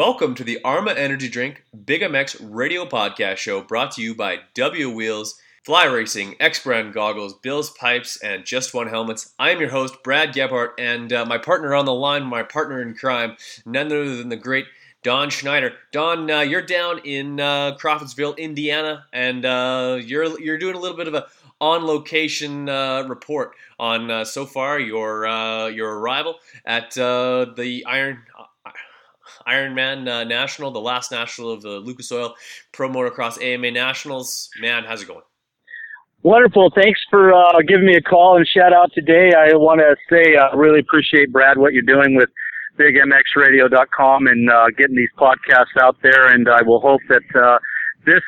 Welcome to the Arma Energy Drink Big MX radio podcast show brought to you by W Wheels, Fly Racing, X Brand Goggles, Bill's Pipes, and Just One Helmets. I am your host, Brad Gebhardt, and uh, my partner on the line, my partner in crime, none other than the great Don Schneider. Don, uh, you're down in uh, Crawfordsville, Indiana, and uh, you're you're doing a little bit of a on location uh, report on uh, so far your your arrival at the Iron Ironman uh, National, the last national of the Lucas Oil Pro Motocross AMA Nationals. Man, how's it going? Wonderful. Thanks for uh, giving me a call and shout out today. I want to say I uh, really appreciate, Brad, what you're doing with BigMXRadio.com and uh, getting these podcasts out there. And I will hope that uh, this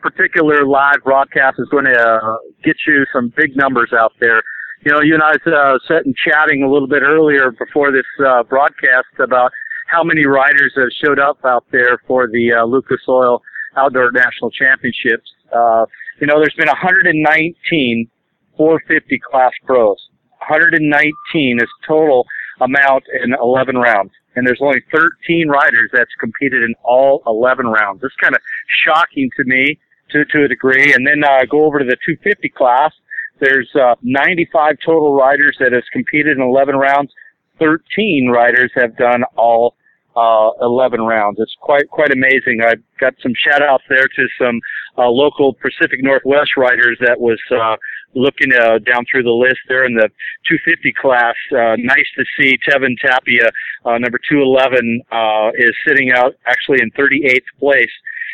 particular live broadcast is going to uh, get you some big numbers out there. You know, you and I uh, sitting chatting a little bit earlier before this uh, broadcast about how many riders have showed up out there for the uh, Lucas Oil Outdoor National Championships. Uh, you know, there's been 119 450 class pros. 119 is total amount in 11 rounds. And there's only 13 riders that's competed in all 11 rounds. It's kind of shocking to me to, to a degree. And then, uh, go over to the 250 class. There's, uh, 95 total riders that has competed in 11 rounds. 13 riders have done all uh, 11 rounds. It's quite quite amazing. I've got some shout outs there to some uh, local Pacific Northwest riders that was uh, looking uh, down through the list there in the 250 class. Uh, nice to see Tevin Tapia, uh, number 211, uh, is sitting out actually in 38th place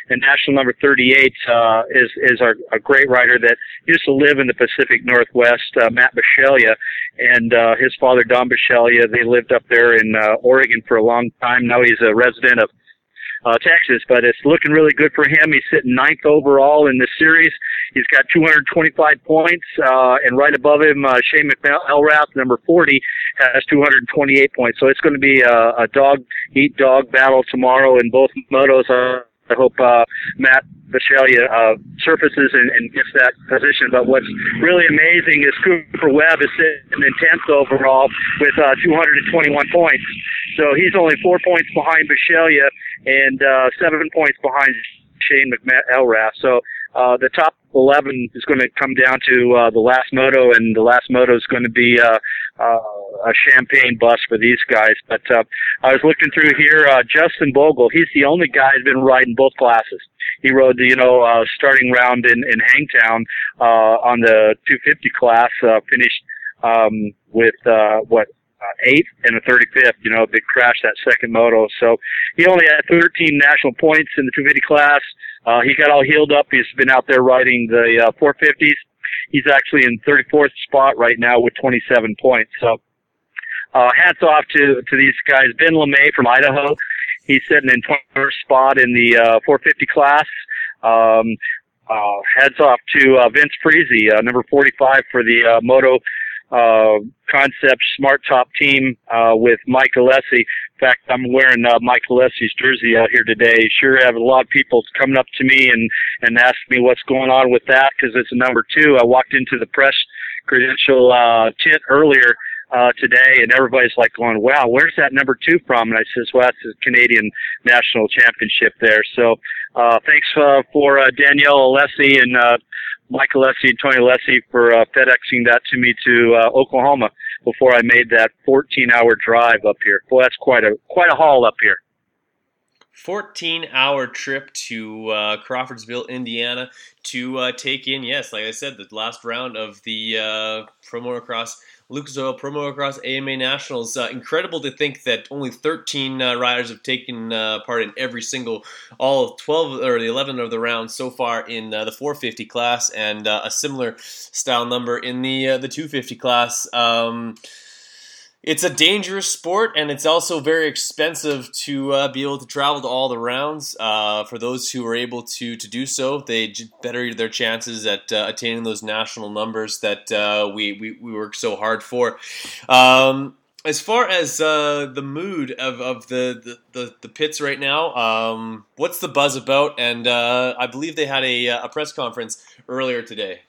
and national number 38 uh, is is our, a great rider that used to live in the Pacific Northwest, uh, Matt Bisceglia, and uh, his father Don Bisceglia. They lived up there in uh, Oregon for a long time. Now he's a resident of uh, Texas, but it's looking really good for him. He's sitting ninth overall in the series. He's got 225 points, uh, and right above him, uh, Shane McElrath, number 40, has 228 points. So it's going to be a, a dog eat dog battle tomorrow in both motos. Uh, I hope uh, Matt Bisceglia uh, surfaces and, and gets that position. But what's really amazing is Cooper Webb is sitting in 10th overall with uh, 221 points. So he's only four points behind Bisceglia and uh, seven points behind Shane McElrath. So uh, the top 11 is going to come down to uh, the last moto, and the last moto is going to be uh, uh, a champagne bus for these guys. But uh, I was looking through here. Uh, Justin Bogle, he's the only guy who's been riding both classes. He rode the you know uh, starting round in in Hangtown uh, on the 250 class. Uh, finished um, with uh, what uh, eighth and a 35th, you know, big crash that second moto. So he only had 13 national points in the 250 class. Uh, he got all healed up. He's been out there riding the uh, 450s. He's actually in 34th spot right now with 27 points. So uh, hats off to to these guys. Ben LaMay from Idaho. He's sitting in 21st spot in the uh, 450 class. Um, uh, heads off to uh, Vince Friese, uh, number 45 for the uh, Moto uh, concept smart top team uh, with Mike Alessi. In fact, I'm wearing uh, Mike Alessi's jersey out here today. Sure have a lot of people coming up to me and and ask me what's going on with that because it's a number two. I walked into the press credential uh, tent earlier uh, today, and everybody's like going, "Wow, where's that number two from?" And I says, "Well, that's the Canadian National Championship there." So, uh, thanks uh, for uh, Danielle Alessi and uh, Mike Alessi and Tony Alessi for uh, FedExing that to me to uh, Oklahoma before I made that 14-hour drive up here. Well, that's quite a quite a haul up here. 14 hour trip to uh, Crawfordsville, Indiana to uh, take in, yes, like I said, the last round of the uh, Pro Motocross Lucas Oil Pro Motocross AMA Nationals. Uh, incredible to think that only 13 uh, riders have taken uh, part in every single, all of 12 or the 11 of the rounds so far in uh, the 450 class, and uh, a similar style number in the uh, the 250 class. Um, it's a dangerous sport and it's also very expensive to uh, be able to travel to all the rounds. Uh, for those who are able to to do so, they better their chances at uh, attaining those national numbers that uh, we, we, we work so hard for. Um, as far as uh, the mood of, of the, the, the, the pits right now, um, what's the buzz about? And uh, I believe they had a, a press conference earlier today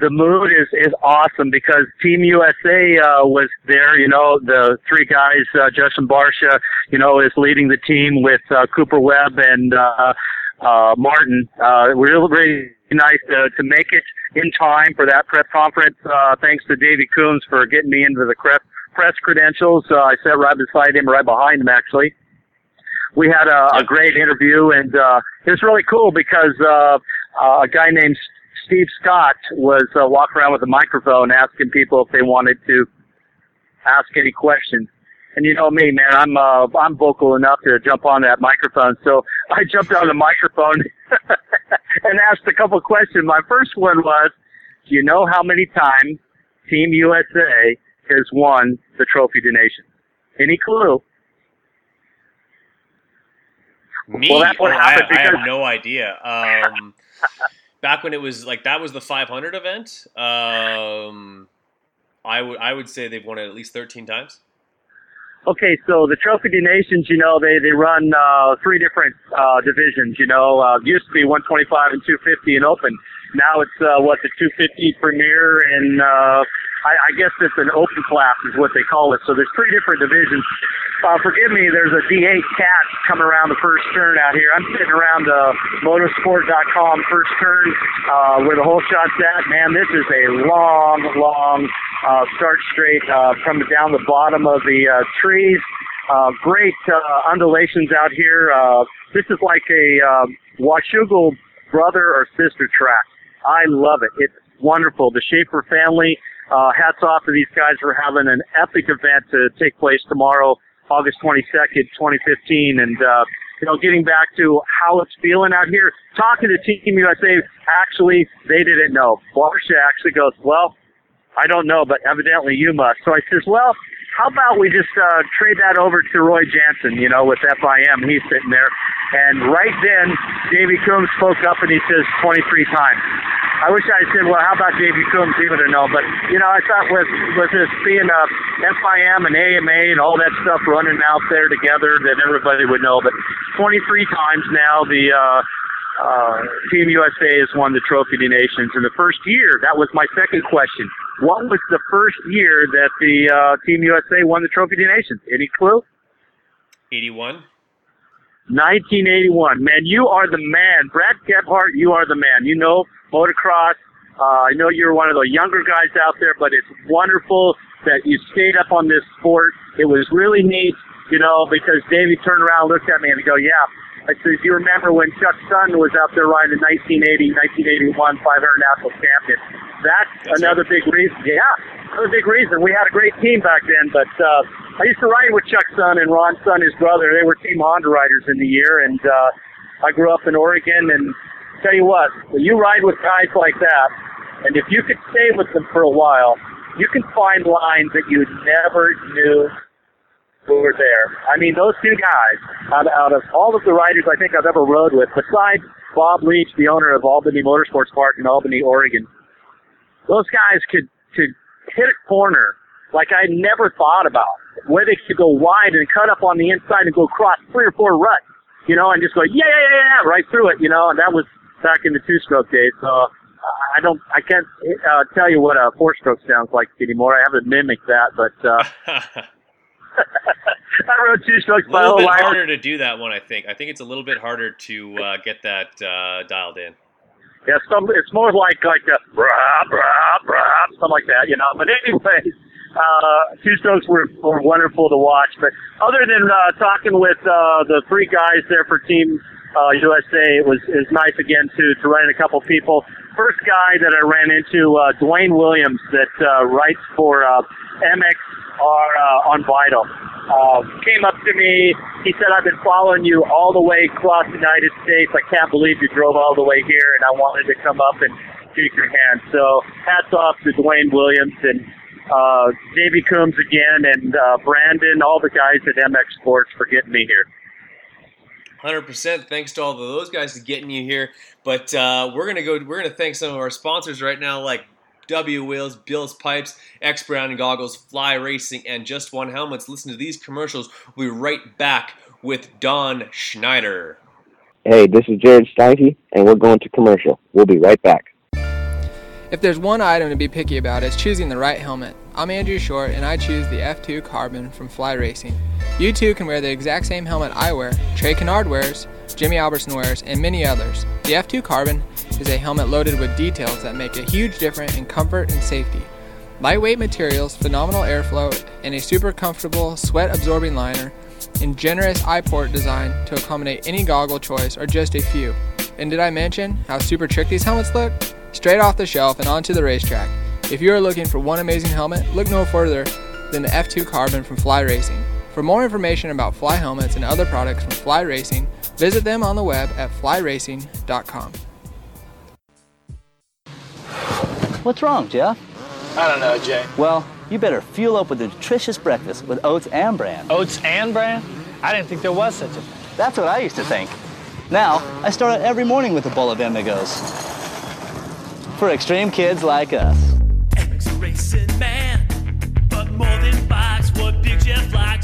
the mood is is awesome because Team USA uh, was there. You know, the three guys, uh, Justin Barcia, you know, is leading the team with uh, Cooper Webb and uh, uh, Martin. Uh, really, really nice to, to make it in time for that press conference. Uh, thanks to Davey Coombs for getting me into the press press credentials. Uh, I sat right beside him, right behind him, actually. We had a, a great interview, and uh, it was really cool because uh, uh, a guy named Steve Scott was uh, walking around with a microphone asking people if they wanted to ask any questions. And you know me, man, I'm uh, I'm vocal enough to jump on that microphone. So I jumped on the microphone and asked a couple questions. My first one was, do you know how many times Team USA has won the Trophy des Nations? Any clue? Me? Well, that's what oh, happened I, I have no idea. Um, back when it was like that was the 500 event. Um, I would I would say they've won it at least 13 times. Okay, so the Trophy des Nations, you know, they they run uh, three different uh, divisions. You know, uh, used to be 125 and 250 and open. Now it's uh, what the 250 Premier and uh, I, I guess it's an open class is what they call it. So there's three different divisions. Uh, forgive me, there's a D8 cat coming around the first turn out here. I'm sitting around uh, motorsport.com first turn uh, where the whole shot's at. Man, this is a long, long uh, start straight uh, from down the bottom of the uh, trees. Uh, great uh, undulations out here. Uh, this is like a uh, Washougal brother or sister track. I love it. It's wonderful. The Schaefer family uh, hats off to these guys for having an epic event to take place tomorrow, August 22nd, 2015. And, uh, you know, getting back to how it's feeling out here, talking to Team USA, actually, they didn't know. Barcia actually goes, well, I don't know, but evidently you must. So I says, well, how about we just uh, trade that over to Roy Jansen, you know, with FIM. He's sitting there. And right then, Davey Coombs spoke up and he says 23 times. I wish I said, well, how about Davey Coombs? He would have known. But, you know, I thought with, with this being a FIM and AMA and all that stuff running out there together that everybody would know. But 23 times now, the, uh, uh, Team USA has won the Trophy des Nations. In the first year, that was my second question. What was the first year that the uh, Team USA won the Trophy des Nations? Any clue? 81. 1981. Man, you are the man. Brad Gebhart, you are the man. You know motocross. Uh, I know you're one of the younger guys out there, but it's wonderful that you stayed up on this sport. It was really neat, you know, because Davey turned around, looked at me, and go, "Yeah." I said, "If you remember when Chuck Sun was out there riding in 1980, 1981, 500 national champion, that's, that's another it. big reason. Yeah, another big reason. We had a great team back then, but uh, I used to ride with Chuck Sun and Ron Sun, his brother. They were Team Honda riders in the year, and uh, I grew up in Oregon. And tell you what, when you ride with guys like that, and if you could stay with them for a while, you can find lines that you never knew were there. I mean, those two guys, out, out of all of the riders I think I've ever rode with, besides Bob Leach, the owner of Albany Motorsports Park in Albany, Oregon, those guys could could hit a corner like I never thought about, where they could go wide and cut up on the inside and go across three or four ruts, you know, and just go yeah yeah yeah, yeah right through it, you know, and that was back in the two-stroke days. So I don't, I can't uh, tell you what a four-stroke sounds like anymore. I haven't mimicked that, but. Uh, I rode two strokes. A little bit harder to do that one, I think. I think it's a little bit harder to uh, get that uh, dialed in. Yeah, some, it's more like like a brah, brah, brah, something like that, you know. But anyways, uh, two strokes were, were wonderful to watch. But other than uh, talking with uh, the three guys there for Team uh, USA, it was is nice again to to run into a couple people. first guy that I ran into, uh, Dwayne Williams, that uh, writes for uh, MX are uh, on Vital. Uh, came up to me. He said, I've been following you all the way across the United States. I can't believe you drove all the way here, and I wanted to come up and shake your hand. So hats off to Dwayne Williams and uh, Davey Coombs again, and uh, Brandon, all the guys at MX Sports for getting me here. 100% thanks to all of those guys for getting you here but uh, we're gonna go we're gonna thank some of our sponsors right now like W Wheels, Bill's Pipes, X Brand Goggles, Fly Racing, and Just One Helmets. Listen to these commercials. We'll be right back with Don Schneider. Hey, this is Jared Steinke, and we're going to commercial. We'll be right back. If there's one item to be picky about, it's choosing the right helmet. I'm Andrew Short, and I choose the F2 Carbon from Fly Racing. You too can wear the exact same helmet I wear, Trey Canard wears, Jimmy Albertson wears, and many others. The F2 Carbon is a helmet loaded with details that make a huge difference in comfort and safety. Lightweight materials, phenomenal airflow, and a super comfortable sweat absorbing liner, and generous eye port design to accommodate any goggle choice are just a few. And did I mention how super trick these helmets look? Straight off the shelf and onto the racetrack. If you are looking for one amazing helmet, look no further than the F2 Carbon from Fly Racing. For more information about Fly helmets and other products from Fly Racing, visit them on the web at flyracing.com. What's wrong, Jeff? I don't know, Jay. Well, you better fuel up with a nutritious breakfast with oats and bran. Oats and bran? I didn't think there was such a thing. That's what I used to think. Now, I start out every morning with a bowl of Amigos. For extreme kids like us.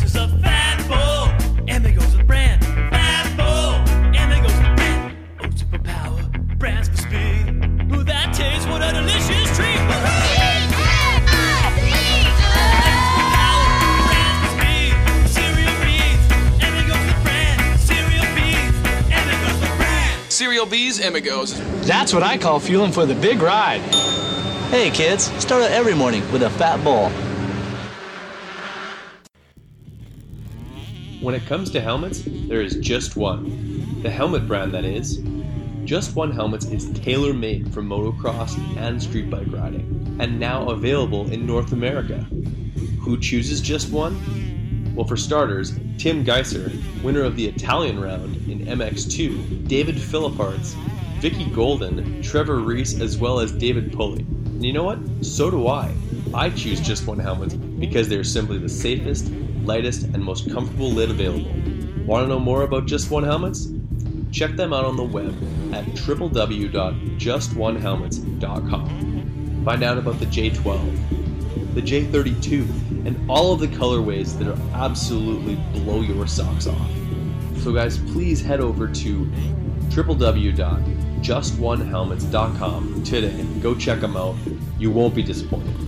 Jeff a fat bull. Amigos with brand, fat bull. Amigos with brand, oh, oats for power, brands for speed. Ooh, that tastes what a delicious treat. Cereal B's Amigos. That's what I call fueling for the big ride. Hey, kids, start out every morning with a fat bowl. When it comes to helmets, there is just one. The helmet brand, that is. Just One Helmets is tailor made for motocross and street bike riding, and now available in North America. Who chooses Just One? Well, for starters, Tim Gajser, winner of the Italian round in MX2, David Philippaerts, Vicki Golden, Trevor Reese, as well as David Pulley. And you know what? So do I. I choose Just One Helmets because they're simply the safest, lightest, and most comfortable lid available. Want to know more about Just One Helmets? Check them out on the web at www.justonehelmets.com. Find out about the J12, the J32, and all of the colorways that are absolutely blow your socks off. So, guys, please head over to www.justonehelmets.com today. Go check them out. You won't be disappointed.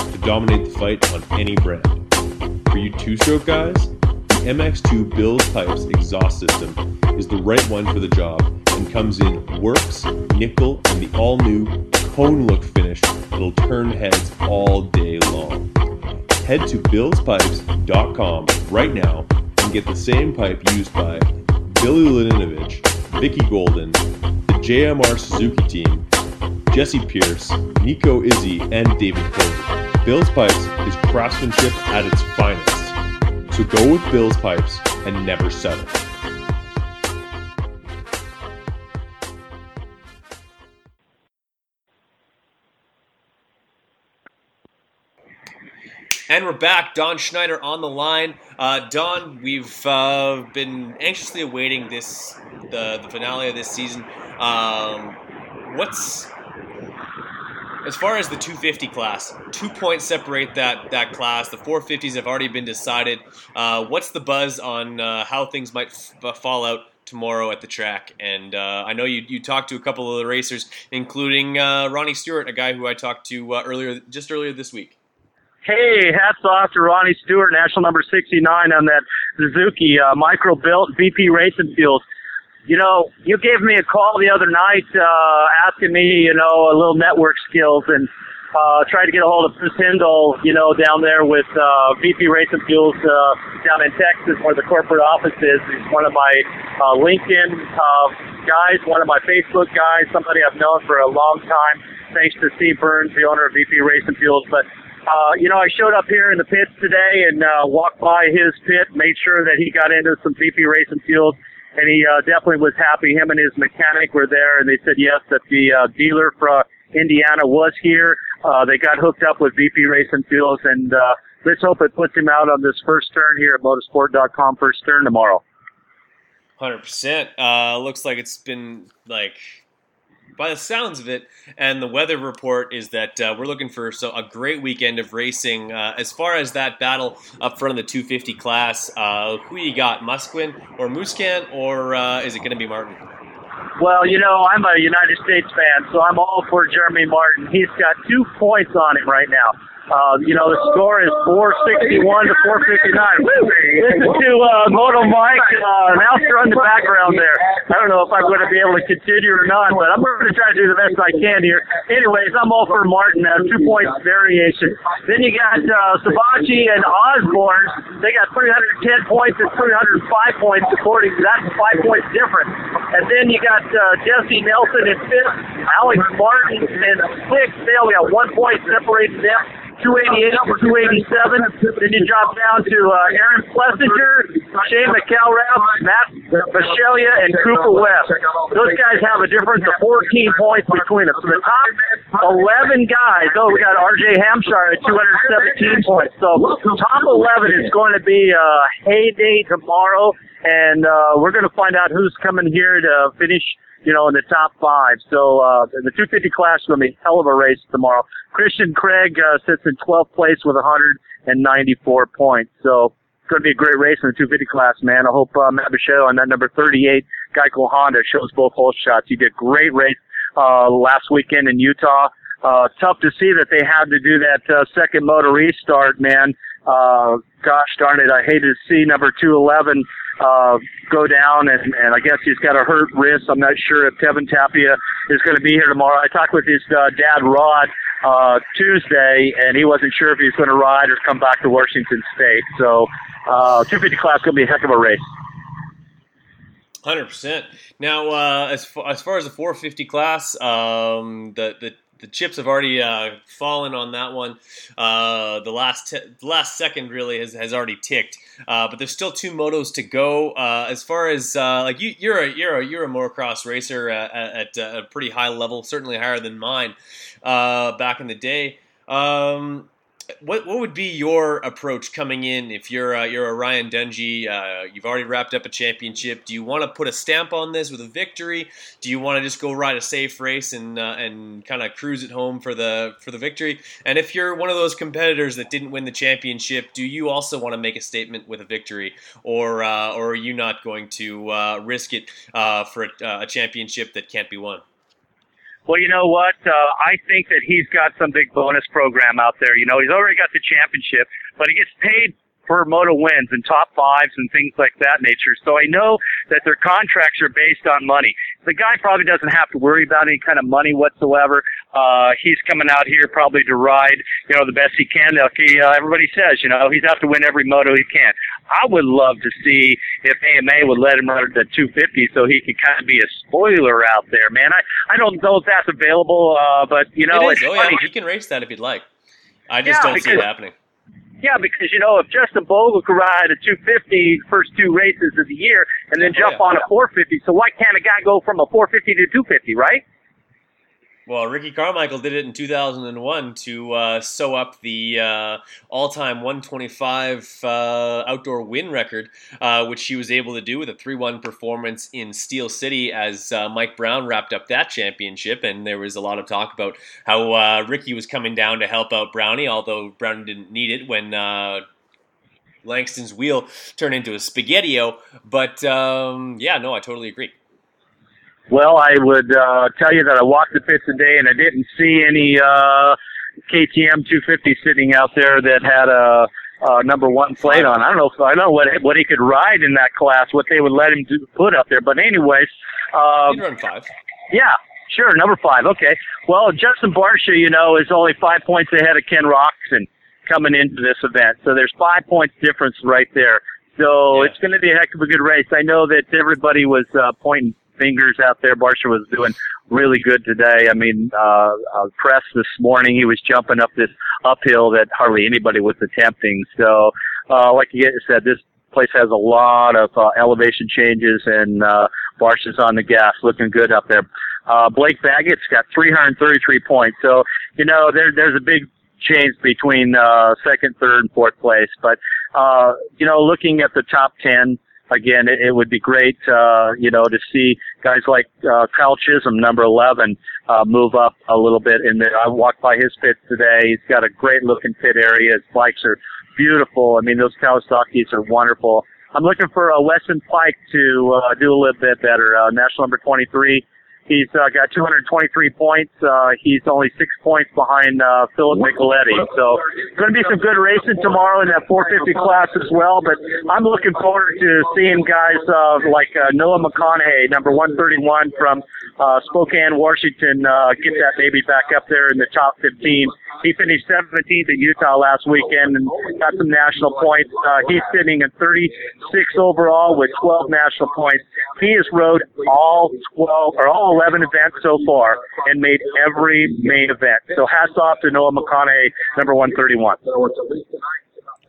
dominate the fight on any brand. For you two stroke guys, the MX2 Bill's Pipes exhaust system is the right one for the job and comes in works, nickel, and the all new cone look finish that'll turn heads all day long. Head to billspipes.com right now and get the same pipe used by Billy Laninovich, Vicki Golden, the JMR Suzuki team, Jesse Pierce, Nico Izzi, and David Covey. Bill's Pipes is craftsmanship at its finest. So go with Bill's Pipes and never settle. And we're back. Don Schneider on the line. Uh, Don, we've uh, been anxiously awaiting this the, the finale of this season. Um, what's as far as the 250 class? Two points separate that that class. The 450s have already been decided. Uh, what's the buzz on uh, how things might f- fall out tomorrow at the track? And uh, I know you you talked to a couple of the racers, including uh, Ronnie Stewart, a guy who I talked to earlier just earlier this week. Hey, hats off to Ronnie Stewart, national number 69 on that Suzuki uh, micro built VP Racing Fuels. You know, you gave me a call the other night uh, asking me, you know, a little network skills and uh, tried to get a hold of Bruce Hindle, you know, down there with uh, VP Racing Fuels uh, down in Texas where the corporate office is. He's one of my uh, LinkedIn uh, guys, one of my Facebook guys, somebody I've known for a long time. Thanks to Steve Burns, the owner of VP Racing Fuels. But uh, you know, I showed up here in the pits today and uh, walked by his pit, made sure that he got into some VP Racing Fuels, and he uh, definitely was happy. Him and his mechanic were there, and they said yes that the uh, dealer from Indiana was here. Uh, they got hooked up with VP Racing Fuels, and uh, let's hope it puts him out on this first turn here at Motorsport.com first turn tomorrow. Hundred percent. Uh, looks like it's been like by the sounds of it, and the weather report is that uh, we're looking for so a great weekend of racing. Uh, as far as that battle up front of the 250 class, uh, who you got, Musquin or Musquin, or uh, is it going to be Martin? Well, you know, I'm a United States fan, so I'm all for Jeremy Martin. He's got two points on him right now. Uh, you know, the score is 461 to 459. Listen to uh, Moto Mike uh, announcer on the background there. I don't know if I'm going to be able to continue or not, but I'm going to try to do the best I can here. Anyways, I'm all for Martin. Uh, two points variation. Then you got uh, Savatgy and Osborne. They got 310 points and 305 points according to that's five points difference. And then you got uh, Jessy Nelson in fifth, Alex Martin in sixth. They only got one point separating them. 288 to 287. Then you drop down to uh, Aaron Plessinger, Shane McElrath, Matt Bisceglia, and Cooper Webb. Those guys have a difference of 14 points between them. So the top 11 guys. Oh, we got RJ Hampshire at 217 points. So top 11 is going to be a heyday tomorrow, and uh, we're going to find out who's coming here to finish you know, in the top five. So uh, the 250 class is going to be a hell of a race tomorrow. Christian Craig uh, sits in 12th place with 194 points. So it's going to be a great race in the 250 class, man. I hope uh, Matt Bisceglia on that number 38 Geico Honda shows both hole shots. He did great race uh, last weekend in Utah. Uh, tough to see that they had to do that uh, second motor restart, man. Uh, gosh darn it, I hated to see number 211 uh, go down, and, and I guess he's got a hurt wrist. I'm not sure if Kevin Tapia is going to be here tomorrow. I talked with his uh, dad, Rod, uh, Tuesday, and he wasn't sure if he was going to ride or come back to Washington State. So, uh, 250 class going to be a heck of a race. Hundred percent. Now, uh, as far, as far as the 450 class, um, the the the chips have already uh, fallen on that one. Uh, the last t- the last second really has, has already ticked, uh, but there's still two motos to go. Uh, as far as uh, like you, you're a you're a you're a motocross racer at, at, at, a pretty high level, certainly higher than mine uh, back in the day. Um, what what would be your approach coming in if you're uh, you're a Ryan Dungey? Uh, you've already wrapped up a championship. Do you want to put a stamp on this with a victory? Do you want to just go ride a safe race and uh, and kind of cruise it home for the for the victory? And if you're one of those competitors that didn't win the championship, do you also want to make a statement with a victory, or uh, or are you not going to uh, risk it for a, a championship that can't be won? Well, you know what? Uh, I think that he's got some big bonus program out there. You know, he's already got the championship, but he gets paid for moto wins and top fives and things like that nature. So I know that their contracts are based on money. The guy probably doesn't have to worry about any kind of money whatsoever. Uh, he's coming out here probably to ride, you know, the best he can. Like he, uh, everybody says, you know, he's out to win every moto he can. I would love to see if AMA would let him run the 250 so he could kind of be a spoiler out there, man. I, I don't know if that's available, uh, but, you know, it is. it's Oh funny. yeah, he can race that if he'd like. I just Yeah, don't see it happening. Yeah, because you know if Justin Bogle could ride a 250 first two races of the year and then Oh, jump yeah. on a 450, so why can't a guy go from a 450 to 250, right? Well, Ricky Carmichael did it in 2001 to uh, sew up the uh, all-time 125 uh, outdoor win record, uh, which he was able to do with a 3-1 performance in Steel City as uh, Mike Brown wrapped up that championship. And there was a lot of talk about how uh, Ricky was coming down to help out Brownie, although Brownie didn't need it when Langston's wheel turned into a spaghettio. But um, yeah, no, I totally agree. Well, I would uh, tell you that I walked the pits today and I didn't see any uh, KTM 250 sitting out there that had a, a number one plate on. I don't know if I don't know what what he could ride in that class, what they would let him do, put up there. But anyways, um, run five. Yeah, sure, number five. Okay. Well, Justin Barcia, you know, is only five points ahead of Ken Roczen coming into this event. So there's five points difference right there. So it's going to be a heck of a good race. I know that everybody was uh, pointing fingers out there. Barcia was doing really good today. I mean, uh, uh, press this morning, he was jumping up this uphill that hardly anybody was attempting. So, uh, like you said, this place has a lot of uh, elevation changes, and uh, Barcia's on the gas, looking good up there. Uh, Blake Baggett's got 333 points. So, you know, there, there's a big change between uh, second, third, and fourth place. But, uh, you know, looking at the top 10, again, it, it would be great, uh, you know, to see guys like uh, Kyle Chisholm, number 11, uh, move up a little bit. And I walked by his pit today. He's got a great looking pit area. His bikes are beautiful. I mean, those Kawasaki's are wonderful. I'm looking for a Weston Peick to uh, do a little bit better. Uh, national number 23. He's uh, got 223 points. Uh, he's only six points behind uh, Philip Nicoletti. So, going to be some good racing tomorrow in that 450 class as well. But I'm looking forward to seeing guys uh, like uh, Noah McConahy, number 131 from uh, Spokane, Washington, uh, get that baby back up there in the top 15. He finished 17th at Utah last weekend and got some national points. Uh, he's sitting at 36 overall with 12 national points. He has rode all 12 or all 11 events so far and made every main event. So hats off to Noah McConahy, number 131.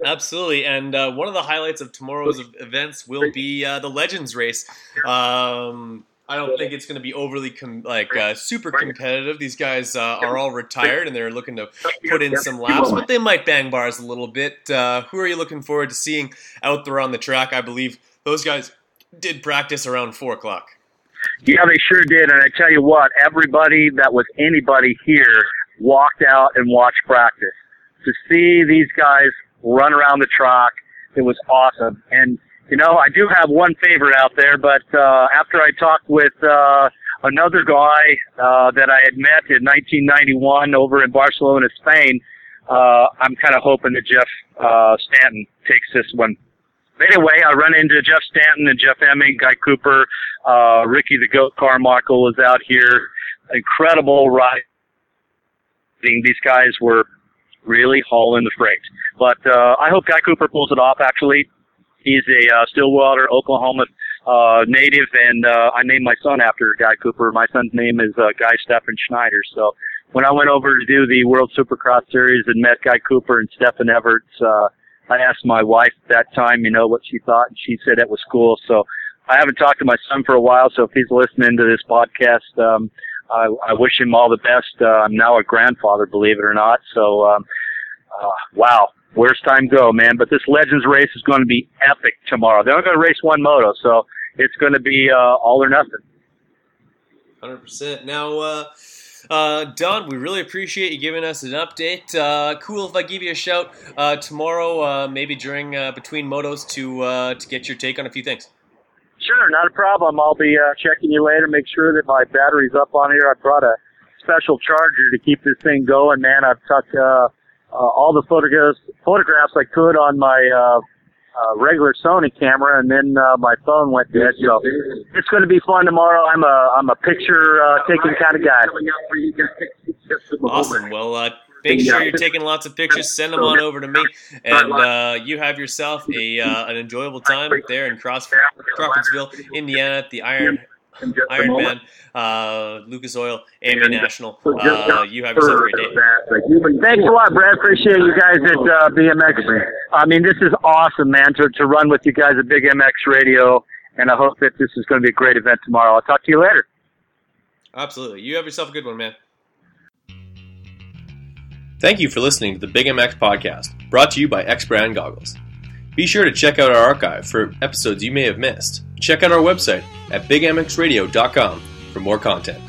Absolutely, and uh, one of the highlights of tomorrow's events will be uh, the Legends race. Um, I don't think it's going to be overly com- like uh, super competitive. These guys uh, are all retired and they're looking to put in some laps, but they might bang bars a little bit. Uh, who are you looking forward to seeing out there on the track? I believe those guys did practice around four o'clock. Yeah, they sure did. And I tell you what, everybody that was anybody here walked out and watched practice. To see these guys run around the track, it was awesome. And you know, I do have one favorite out there, but uh, after I talked with uh, another guy uh, that I had met in 1991 over in Barcelona, Spain, uh, I'm kind of hoping that Jeff uh, Stanton takes this one. Anyway, I run into Jeff Stanton and Jeff Emig, Guy Cooper, uh, Ricky the Goat Carmichael was out here. Incredible riding. These guys were really hauling the freight. But uh, I hope Guy Cooper pulls it off. Actually, he's a uh, Stillwater, Oklahoma uh, native, and uh, I named my son after Guy Cooper. My son's name is uh, Guy Stephan Schneider. So when I went over to do the World Supercross Series and met Guy Cooper and Stefan Everts, uh, I asked my wife at that time, you know, what she thought, and she said it was cool. So I haven't talked to my son for a while, so if he's listening to this podcast, um, I, I wish him all the best. Uh, I'm now a grandfather, believe it or not. So, um, uh, wow, where's time go, man? But this Legends race is going to be epic tomorrow. They're only going to race one moto, so it's going to be uh, all or nothing. Hundred percent. Now, uh, uh, Don, we really appreciate you giving us an update. Uh, cool if I give you a shout uh, tomorrow, uh, maybe during uh, between motos to uh, to get your take on a few things. Sure, not a problem. I'll be uh, checking you later. Make sure that my battery's up on here. I brought a special charger to keep this thing going, man. I've took uh, uh, all the photographs photographs I could on my uh, uh, regular Sony camera, and then uh, my phone went dead. So it's going to be fun tomorrow. I'm a I'm a picture uh, taking kind of guy. Awesome. Well, uh, make sure you're taking lots of pictures. Send them on over to me, and uh, you have yourself a uh, an enjoyable time there in Cross Crawfordsville, Indiana, at the Iron Iron Man, uh, Lucas Oil, AMA National. Uh, you have yourself a great day. Thanks a lot, Brad. Appreciate you guys at uh, BMX. I mean, this is awesome, man, to, to run with you guys at Big MX Radio, and I hope that this is going to be a great event tomorrow. I'll talk to you later. Absolutely. You have yourself a good one, man. Thank you for listening to the Big MX podcast, brought to you by X Brand Goggles. Be sure to check out our archive for episodes you may have missed. Check out our website at bigmxradio.com for more content.